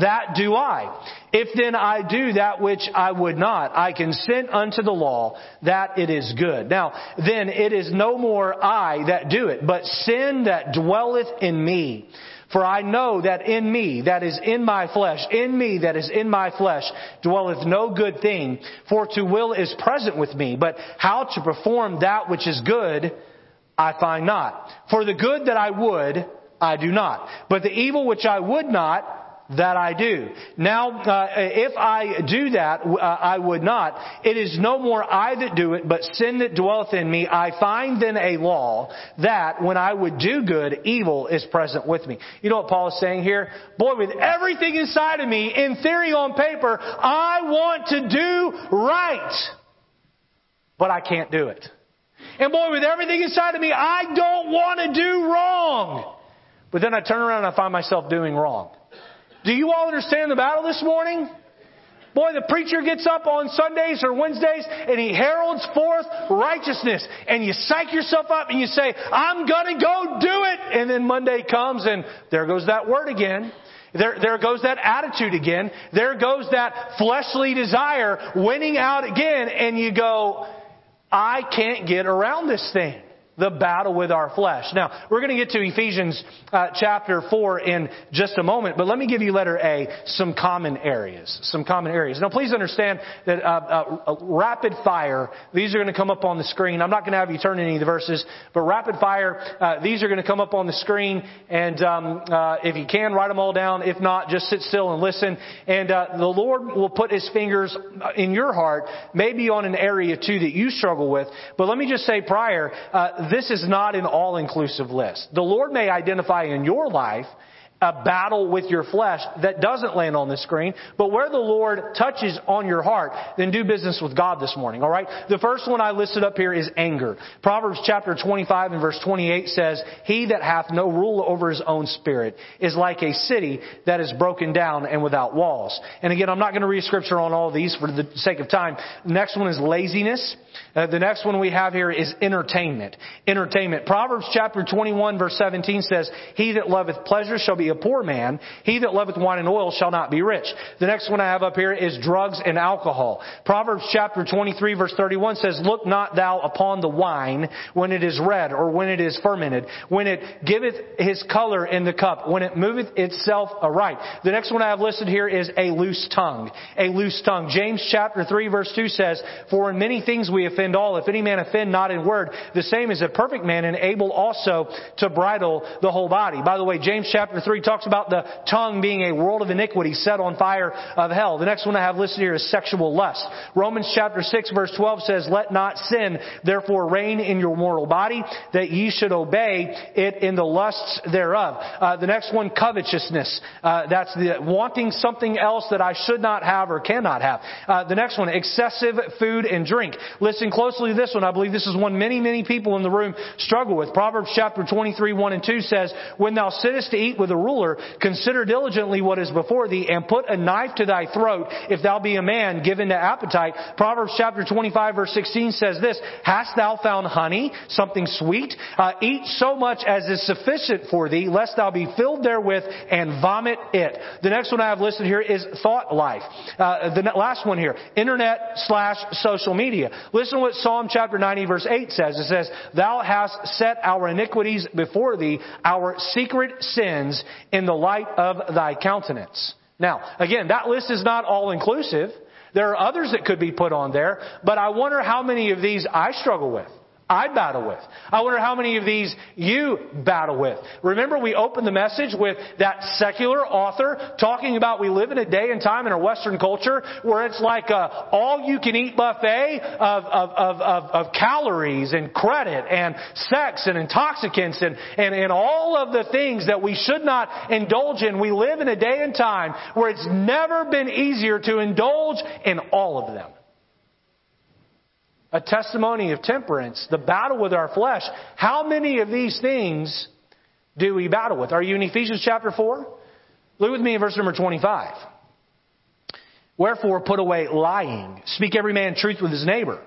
that do I. If then I do that which I would not, I consent unto the law that it is good. Now, then it is no more I that do it, but sin that dwelleth in me. For I know that in me, that is in my flesh, in me that is in my flesh, dwelleth no good thing. For to will is present with me, but how to perform that which is good, I find not. For the good that I would, I do not. But the evil which I would not, that I do. Now, uh, if I do that, uh, I would not. It is no more I that do it, but sin that dwelleth in me. I find then a law that when I would do good, evil is present with me. You know what Paul is saying here? Boy, with everything inside of me, in theory on paper, I want to do right. But I can't do it. And boy, with everything inside of me, I don't want to do wrong. But then I turn around and I find myself doing wrong. Do you all understand the battle this morning? Boy, the preacher gets up on Sundays or Wednesdays and he heralds forth righteousness and you psych yourself up and you say, I'm gonna go do it. And then Monday comes and there goes that word again. There, there goes that attitude again. There goes that fleshly desire winning out again and you go, I can't get around this thing the battle with our flesh. Now, we're going to get to Ephesians uh, chapter 4 in just a moment, but let me give you letter A, some common areas. Some common areas. Now, please understand that uh, uh, uh rapid fire, these are going to come up on the screen. I'm not going to have you turn any of the verses, but rapid fire, uh, these are going to come up on the screen, and um, uh, if you can, write them all down. If not, just sit still and listen. And the Lord will put His fingers in your heart, maybe on an area too that you struggle with. But let me just say prior, this is not an all-inclusive list. The Lord may identify in your life a battle with your flesh that doesn't land on the screen, but where the Lord touches on your heart, then do business with God this morning, alright? The first one I listed up here is anger. Proverbs chapter 25 and verse 28 says, He that hath no rule over his own spirit is like a city that is broken down and without walls. And again, I'm not going to read scripture on all these for the sake of time. Next one is laziness. Uh, the next one we have here is entertainment. Entertainment. Proverbs chapter 21 verse 17 says, He that loveth pleasure shall be a poor man. He that loveth wine and oil shall not be rich. The next one I have up here is drugs and alcohol. Proverbs chapter 23 verse 31 says, Look not thou upon the wine when it is red or when it is fermented, when it giveth his color in the cup, when it moveth itself aright. The next one I have listed here is a loose tongue. A loose tongue. James chapter 3 verse 2 says, For in many things we offend all. If any man offend not in word, the same is a perfect man and able also to bridle the whole body. By the way, James chapter 3 talks about the tongue being a world of iniquity set on fire of hell. The next one I have listed here is sexual lust. Romans chapter 6 verse 12 says, Let not sin therefore reign in your mortal body, that ye should obey it in the lusts thereof. Uh, the next one, covetousness. Uh, that's the wanting something else that I should not have or cannot have. Uh, the next one, excessive food and drink. Listen closely to this one. I believe this is one many, many people in the room struggle with. Proverbs chapter 23, 1 and 2 says, When thou sittest to eat with a ruler, consider diligently what is before thee, and put a knife to thy throat, if thou be a man given to appetite. Proverbs chapter 25, verse 16 says this, Hast thou found honey, something sweet? Uh, eat so much as is sufficient for thee, lest thou be filled therewith and vomit it. The next one I have listed here is thought life. Uh, the last one here, internet slash social media. Listen to what Psalm chapter 90 verse 8 says. It says, Thou hast set our iniquities before thee, our secret sins in the light of thy countenance. Now, again, that list is not all inclusive. There are others that could be put on there, but I wonder how many of these I struggle with. I battle with. I wonder how many of these you battle with. Remember we opened the message with that secular author talking about we live in a day and time in our Western culture where it's like a all you can eat buffet of, of, of, of, of calories and credit and sex and intoxicants and, and, and all of the things that we should not indulge in. We live in a day and time where it's never been easier to indulge in all of them a testimony of temperance, the battle with our flesh. How many of these things do we battle with? Are you in Ephesians chapter 4? Look with me in verse number 25. Wherefore put away lying. Speak every man truth with his neighbor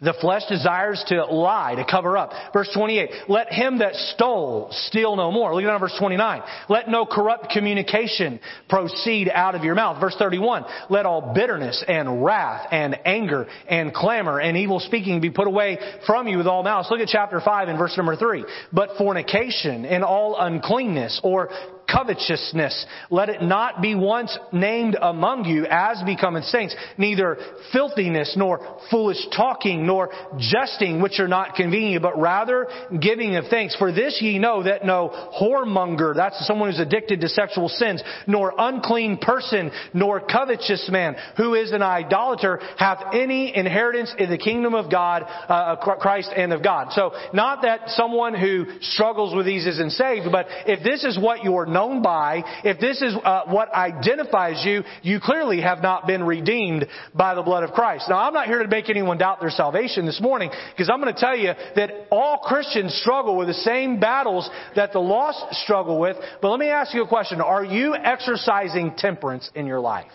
the flesh desires to lie, to cover up. Verse 28, let him that stole steal no more. Look at verse 29. Let no corrupt communication proceed out of your mouth. Verse 31, let all bitterness and wrath and anger and clamor and evil speaking be put away from you with all malice. Look at chapter 5 and verse number 3. But fornication and all uncleanness or covetousness. Let it not be once named among you as becometh saints, neither filthiness, nor foolish talking, nor jesting, which are not convenient, but rather giving of thanks. For this ye know that no whoremonger, that's someone who's addicted to sexual sins, nor unclean person, nor covetous man, who is an idolater, hath any inheritance in the kingdom of God, uh, Christ and of God. So, not that someone who struggles with these isn't saved, but if this is what you're known by, if this is uh, what identifies you, you clearly have not been redeemed by the blood of Christ. Now, I'm not here to make anyone doubt their salvation this morning, because I'm going to tell you that all Christians struggle with the same battles that the lost struggle with. But let me ask you a question. Are you exercising temperance in your life?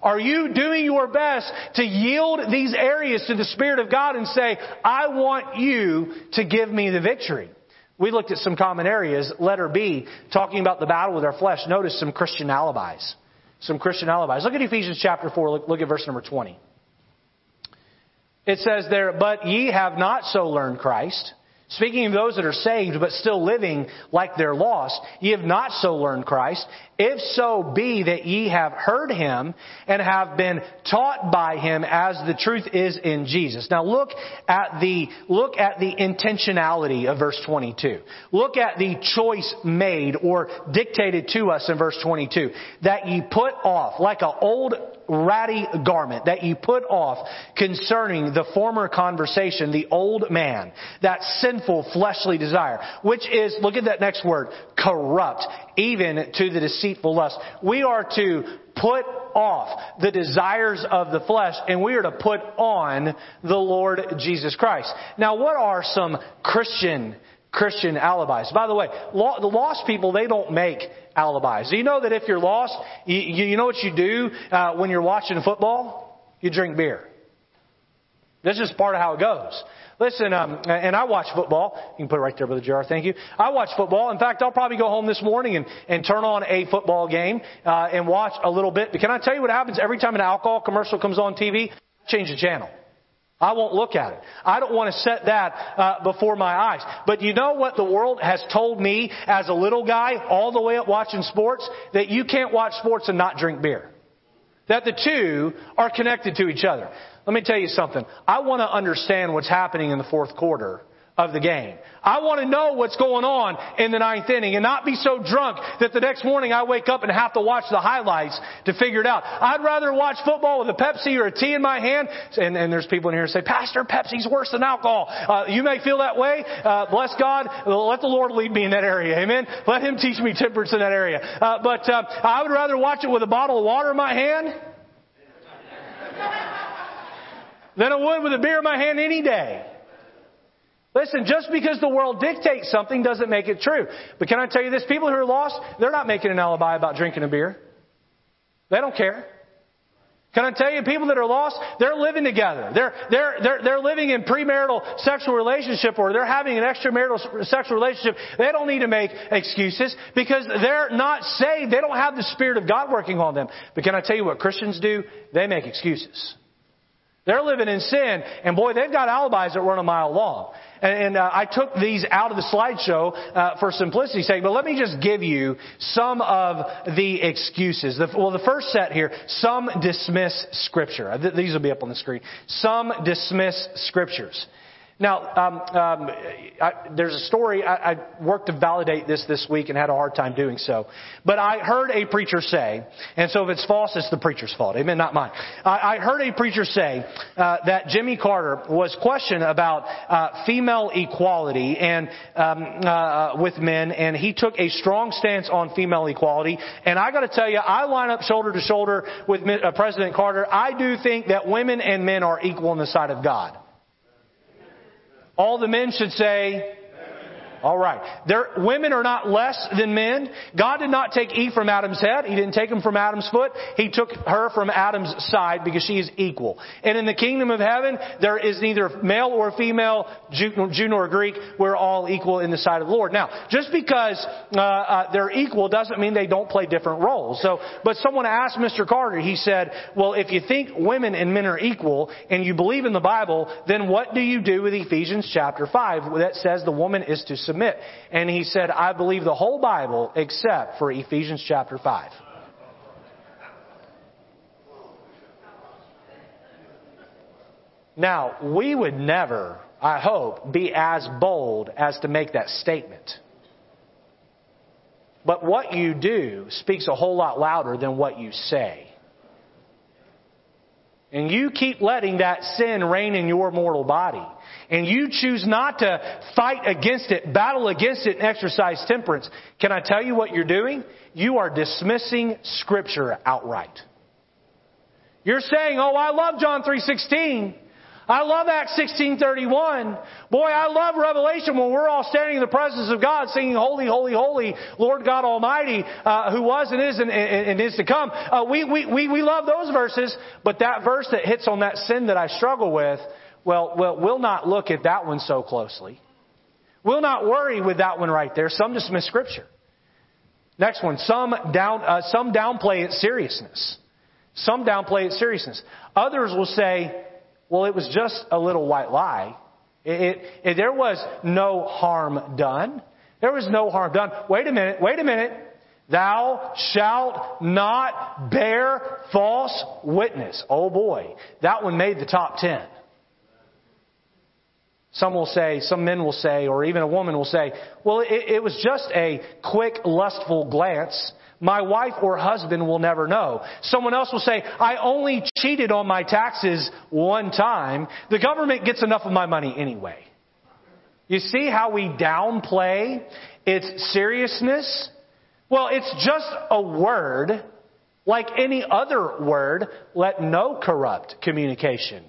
Are you doing your best to yield these areas to the Spirit of God and say, I want you to give me the victory? We looked at some common areas. Letter B, talking about the battle with our flesh. Notice some Christian alibis. Some Christian alibis. Look at Ephesians chapter 4. Look, look at verse number 20. It says there, But ye have not so learned Christ Speaking of those that are saved but still living like they're lost, ye have not so learned Christ. If so be that ye have heard him and have been taught by him as the truth is in Jesus. Now look at the, look at the intentionality of verse 22. Look at the choice made or dictated to us in verse 22. That ye put off, like an old ratty garment that you put off concerning the former conversation, the old man, that sinful fleshly desire, which is, look at that next word, corrupt, even to the deceitful lust. We are to put off the desires of the flesh and we are to put on the Lord Jesus Christ. Now what are some Christian Christian alibis. By the way, the lost people, they don't make alibis. Do you know that if you're lost, you, you know what you do uh, when you're watching football? You drink beer. This is part of how it goes. Listen, um, and I watch football. You can put it right there, Brother Jar. Thank you. I watch football. In fact, I'll probably go home this morning and, and turn on a football game uh, and watch a little bit. But can I tell you what happens every time an alcohol commercial comes on TV? Change the channel. I won't look at it. I don't want to set that uh, before my eyes. But you know what the world has told me as a little guy, all the way up watching sports, that you can't watch sports and not drink beer. That the two are connected to each other. Let me tell you something. I want to understand what's happening in the fourth quarter of the game. I want to know what's going on in the ninth inning and not be so drunk that the next morning I wake up and have to watch the highlights to figure it out. I'd rather watch football with a Pepsi or a tea in my hand. And, and there's people in here who say, Pastor, Pepsi's worse than alcohol. Uh, you may feel that way. Uh, bless God. Let the Lord lead me in that area. Amen. Let Him teach me temperance in that area. Uh, but uh, I would rather watch it with a bottle of water in my hand than I would with a beer in my hand any day. Listen, just because the world dictates something doesn't make it true. But can I tell you this? People who are lost, they're not making an alibi about drinking a beer. They don't care. Can I tell you, people that are lost, they're living together. They're, they're, they're, they're living in premarital sexual relationship or they're having an extramarital sexual relationship. They don't need to make excuses because they're not saved. They don't have the Spirit of God working on them. But can I tell you what Christians do? They make excuses. They're living in sin, and boy, they've got alibis that run a mile long. And, and uh, I took these out of the slideshow uh, for simplicity's sake, but let me just give you some of the excuses. The, well, the first set here, some dismiss Scripture. These will be up on the screen. Some dismiss Scriptures. Now, um, um, I, there's a story. I, I, worked to validate this this week and had a hard time doing so. But I heard a preacher say, and so if it's false, it's the preacher's fault. Amen, not mine. I, I heard a preacher say uh, that Jimmy Carter was questioned about uh, female equality and um, uh, with men, and he took a strong stance on female equality. And I got to tell you, I line up shoulder to shoulder with uh, President Carter. I do think that women and men are equal in the sight of God. All the men should say, all right. There, women are not less than men. God did not take Eve from Adam's head. He didn't take him from Adam's foot. He took her from Adam's side because she is equal. And in the kingdom of heaven, there is neither male or female, Jew, Jew nor Greek. We're all equal in the sight of the Lord. Now, just because uh, uh, they're equal doesn't mean they don't play different roles. So, but someone asked Mr. Carter. He said, "Well, if you think women and men are equal and you believe in the Bible, then what do you do with Ephesians chapter five that says the woman is to submit?" And he said, I believe the whole Bible except for Ephesians chapter 5. Now, we would never, I hope, be as bold as to make that statement. But what you do speaks a whole lot louder than what you say. And you keep letting that sin reign in your mortal body and you choose not to fight against it, battle against it, and exercise temperance, can I tell you what you're doing? You are dismissing Scripture outright. You're saying, oh, I love John 3.16. I love Acts 16:31. Boy, I love Revelation when we're all standing in the presence of God singing holy, holy, holy, Lord God Almighty, uh, who was and is and, and, and is to come. Uh, we, we, we, we love those verses, but that verse that hits on that sin that I struggle with, well, well, we'll not look at that one so closely. We'll not worry with that one right there. Some dismiss Scripture. Next one, some down, uh, some downplay its seriousness. Some downplay its seriousness. Others will say, well, it was just a little white lie. It, it, it, there was no harm done. There was no harm done. Wait a minute, wait a minute. Thou shalt not bear false witness. Oh boy, that one made the top ten. Some will say, some men will say, or even a woman will say, well, it, it was just a quick, lustful glance. My wife or husband will never know. Someone else will say, I only cheated on my taxes one time. The government gets enough of my money anyway. You see how we downplay its seriousness? Well, it's just a word like any other word. Let no corrupt communication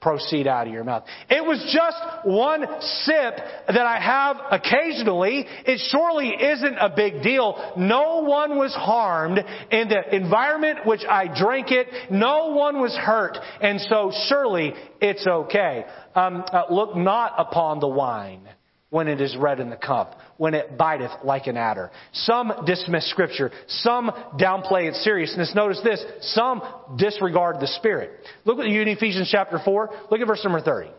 proceed out of your mouth. It was just one sip that I have occasionally. It surely isn't a big deal. No one was harmed in the environment which I drank it. No one was hurt. And so surely it's okay. Um, uh, look not upon the wine when it is red in the cup, when it biteth like an adder. Some dismiss scripture. Some downplay its seriousness. Notice this. Some disregard the spirit. Look at you in Ephesians chapter 4. Look at verse number 30.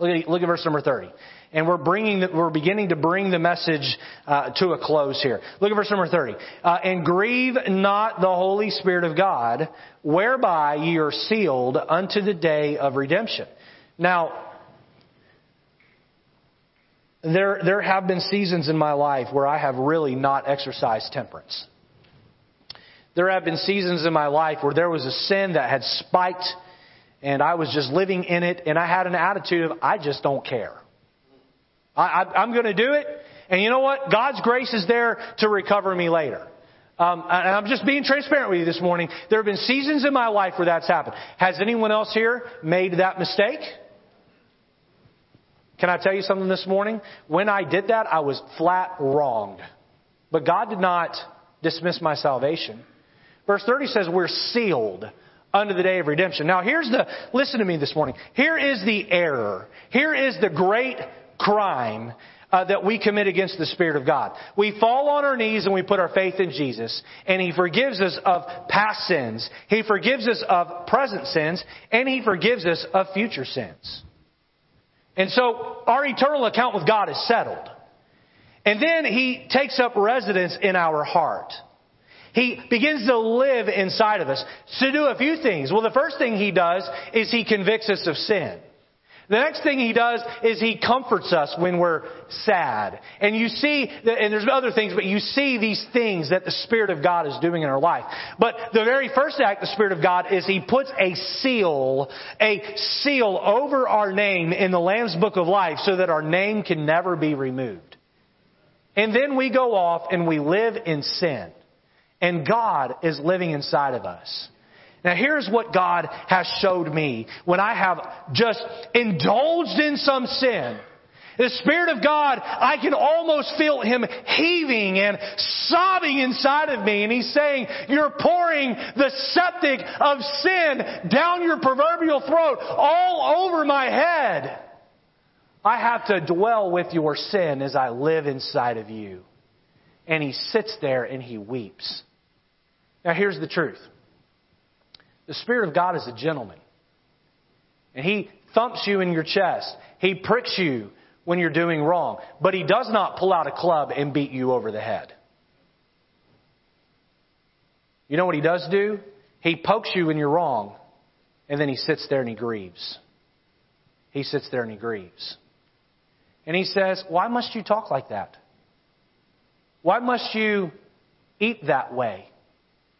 Look at, look at verse number 30. And we're bringing, we're beginning to bring the message uh, to a close here. Look at verse number 30. Uh, and grieve not the Holy Spirit of God, whereby ye are sealed unto the day of redemption. Now, there, there have been seasons in my life where I have really not exercised temperance. There have been seasons in my life where there was a sin that had spiked and I was just living in it and I had an attitude of, I just don't care. I, I, I'm going to do it. And you know what? God's grace is there to recover me later. Um, and I'm just being transparent with you this morning. There have been seasons in my life where that's happened. Has anyone else here made that mistake? Can I tell you something this morning? When I did that, I was flat wronged. But God did not dismiss my salvation. Verse 30 says we're sealed unto the day of redemption. Now here's the, listen to me this morning. Here is the error. Here is the great crime uh, that we commit against the Spirit of God. We fall on our knees and we put our faith in Jesus, and He forgives us of past sins. He forgives us of present sins, and He forgives us of future sins. And so our eternal account with God is settled. And then He takes up residence in our heart. He begins to live inside of us to do a few things. Well, the first thing He does is He convicts us of sin. The next thing he does is he comforts us when we're sad. And you see, and there's other things, but you see these things that the Spirit of God is doing in our life. But the very first act the Spirit of God is he puts a seal, a seal over our name in the Lamb's Book of Life so that our name can never be removed. And then we go off and we live in sin. And God is living inside of us. Now here's what God has showed me when I have just indulged in some sin. The Spirit of God, I can almost feel Him heaving and sobbing inside of me. And He's saying, you're pouring the septic of sin down your proverbial throat all over my head. I have to dwell with your sin as I live inside of you. And He sits there and He weeps. Now here's the truth. The Spirit of God is a gentleman. And He thumps you in your chest. He pricks you when you're doing wrong. But He does not pull out a club and beat you over the head. You know what He does do? He pokes you when you're wrong. And then He sits there and He grieves. He sits there and He grieves. And He says, Why must you talk like that? Why must you eat that way?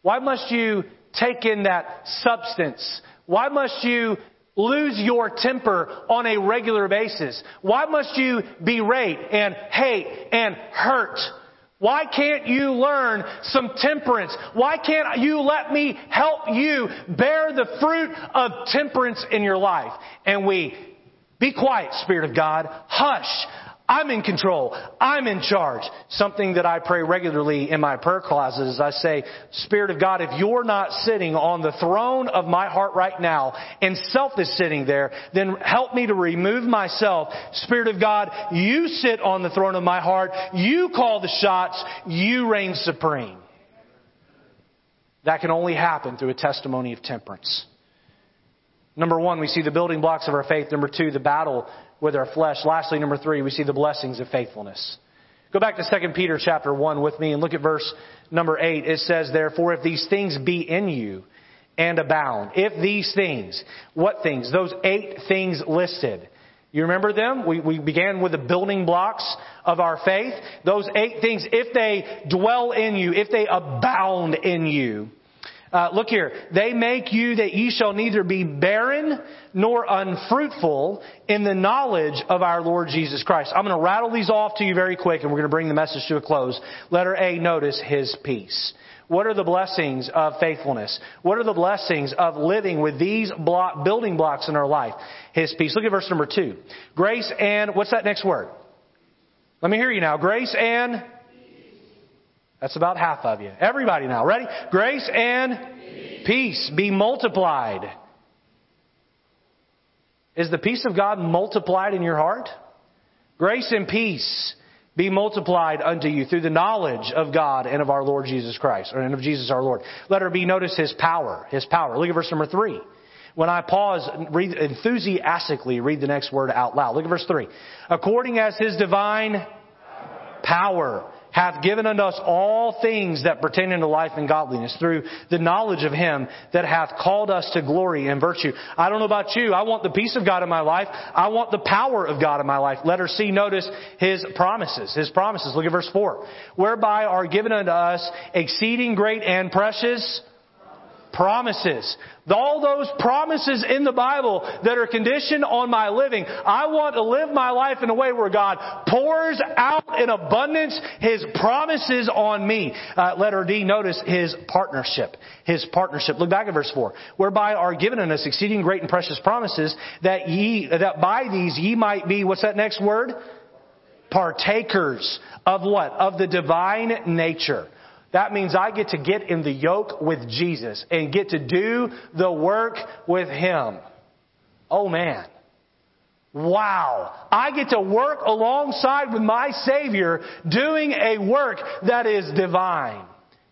Why must you take in that substance? Why must you lose your temper on a regular basis? Why must you berate and hate and hurt? Why can't you learn some temperance? Why can't you let me help you bear the fruit of temperance in your life? And we, be quiet, Spirit of God. Hush. I'm in control. I'm in charge. Something that I pray regularly in my prayer closet is I say, Spirit of God, if you're not sitting on the throne of my heart right now and self is sitting there, then help me to remove myself. Spirit of God, you sit on the throne of my heart. You call the shots. You reign supreme. That can only happen through a testimony of temperance. Number one, we see the building blocks of our faith. Number two, the battle with our flesh. Lastly, number three, we see the blessings of faithfulness. Go back to 2 Peter chapter 1 with me and look at verse number 8. It says, Therefore, if these things be in you and abound, if these things, what things? Those eight things listed. You remember them? We, we began with the building blocks of our faith. Those eight things, if they dwell in you, if they abound in you, uh, look here. They make you that ye shall neither be barren nor unfruitful in the knowledge of our Lord Jesus Christ. I'm going to rattle these off to you very quick and we're going to bring the message to a close. Letter A, notice His peace. What are the blessings of faithfulness? What are the blessings of living with these block, building blocks in our life? His peace. Look at verse number two. Grace and, what's that next word? Let me hear you now. Grace and that's about half of you. Everybody now. Ready? Grace and peace, peace be multiplied. Is the peace of God multiplied in your heart? Grace and peace be multiplied unto you through the knowledge of God and of our Lord Jesus Christ, or and of Jesus our Lord. Let her be notice His power. His power. Look at verse number three. When I pause, read, enthusiastically read the next word out loud. Look at verse three. According as His divine power hath given unto us all things that pertain unto life and godliness through the knowledge of Him that hath called us to glory and virtue. I don't know about you. I want the peace of God in my life. I want the power of God in my life. Letter C, notice His promises. His promises. Look at verse 4. Whereby are given unto us exceeding great and precious promises. All those promises in the Bible that are conditioned on my living. I want to live my life in a way where God pours out in abundance His promises on me. Uh, letter D, notice His partnership. His partnership. Look back at verse 4. Whereby are given unto us exceeding great and precious promises that ye, that by these ye might be, what's that next word? Partakers of what? Of the divine nature. That means I get to get in the yoke with Jesus and get to do the work with Him. Oh man. Wow. I get to work alongside with my Savior doing a work that is divine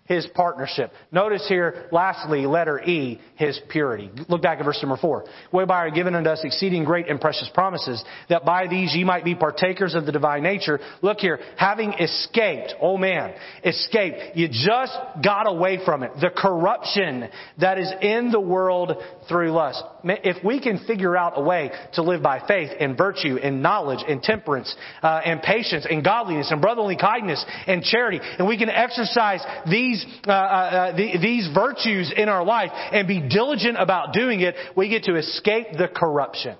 his partnership. Notice here, lastly, letter E, his purity. Look back at verse number four. Whereby are given unto us exceeding great and precious promises, that by these ye might be partakers of the divine nature. Look here, having escaped, oh man, escaped. You just got away from it. The corruption that is in the world through lust. If we can figure out a way to live by faith and virtue and knowledge and temperance uh, and patience and godliness and brotherly kindness and charity, and we can exercise these uh, uh, uh, the, these virtues in our life and be diligent about doing it, we get to escape the corruption.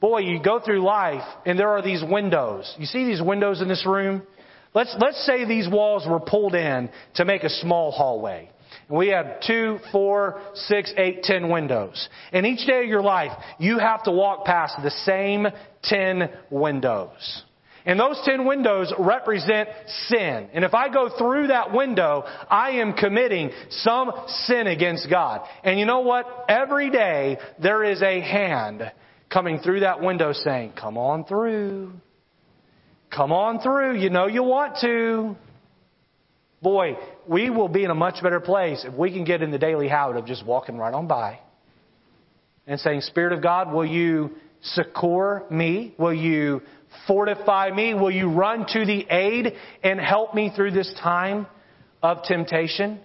Boy, you go through life and there are these windows. You see these windows in this room? Let's, let's say these walls were pulled in to make a small hallway. We have two, four, six, eight, ten windows. And each day of your life, you have to walk past the same ten windows. And those ten windows represent sin. And if I go through that window, I am committing some sin against God. And you know what? Every day there is a hand coming through that window saying, come on through. Come on through. You know you want to. Boy, we will be in a much better place if we can get in the daily habit of just walking right on by and saying, Spirit of God, will you succor me? Will you fortify me? Will you run to the aid and help me through this time of temptation?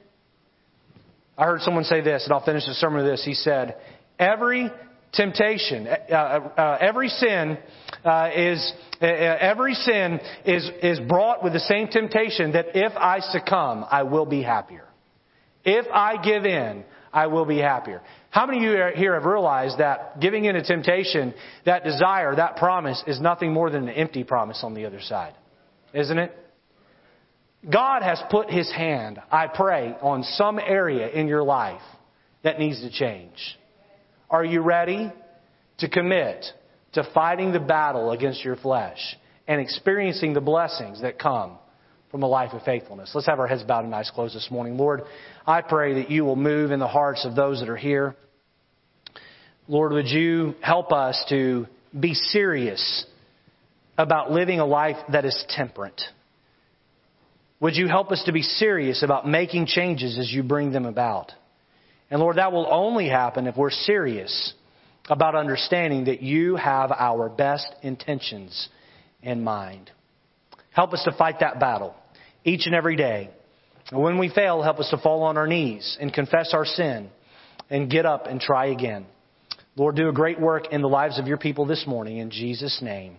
I heard someone say this, and I'll finish the sermon with this. He said, Every temptation, uh, uh, every sin uh, is uh, every sin is is brought with the same temptation that if I succumb, I will be happier. If I give in, I will be happier. How many of you here have realized that giving in to temptation, that desire, that promise is nothing more than an empty promise on the other side? Isn't it? God has put His hand, I pray, on some area in your life that needs to change. Are you ready to commit to fighting the battle against your flesh and experiencing the blessings that come from a life of faithfulness. Let's have our heads bowed and eyes closed this morning. Lord, I pray that you will move in the hearts of those that are here. Lord, would you help us to be serious about living a life that is temperate? Would you help us to be serious about making changes as you bring them about? And Lord, that will only happen if we're serious about understanding that you have our best intentions in mind. Help us to fight that battle each and every day. And when we fail, help us to fall on our knees and confess our sin and get up and try again. Lord, do a great work in the lives of your people this morning. In Jesus' name,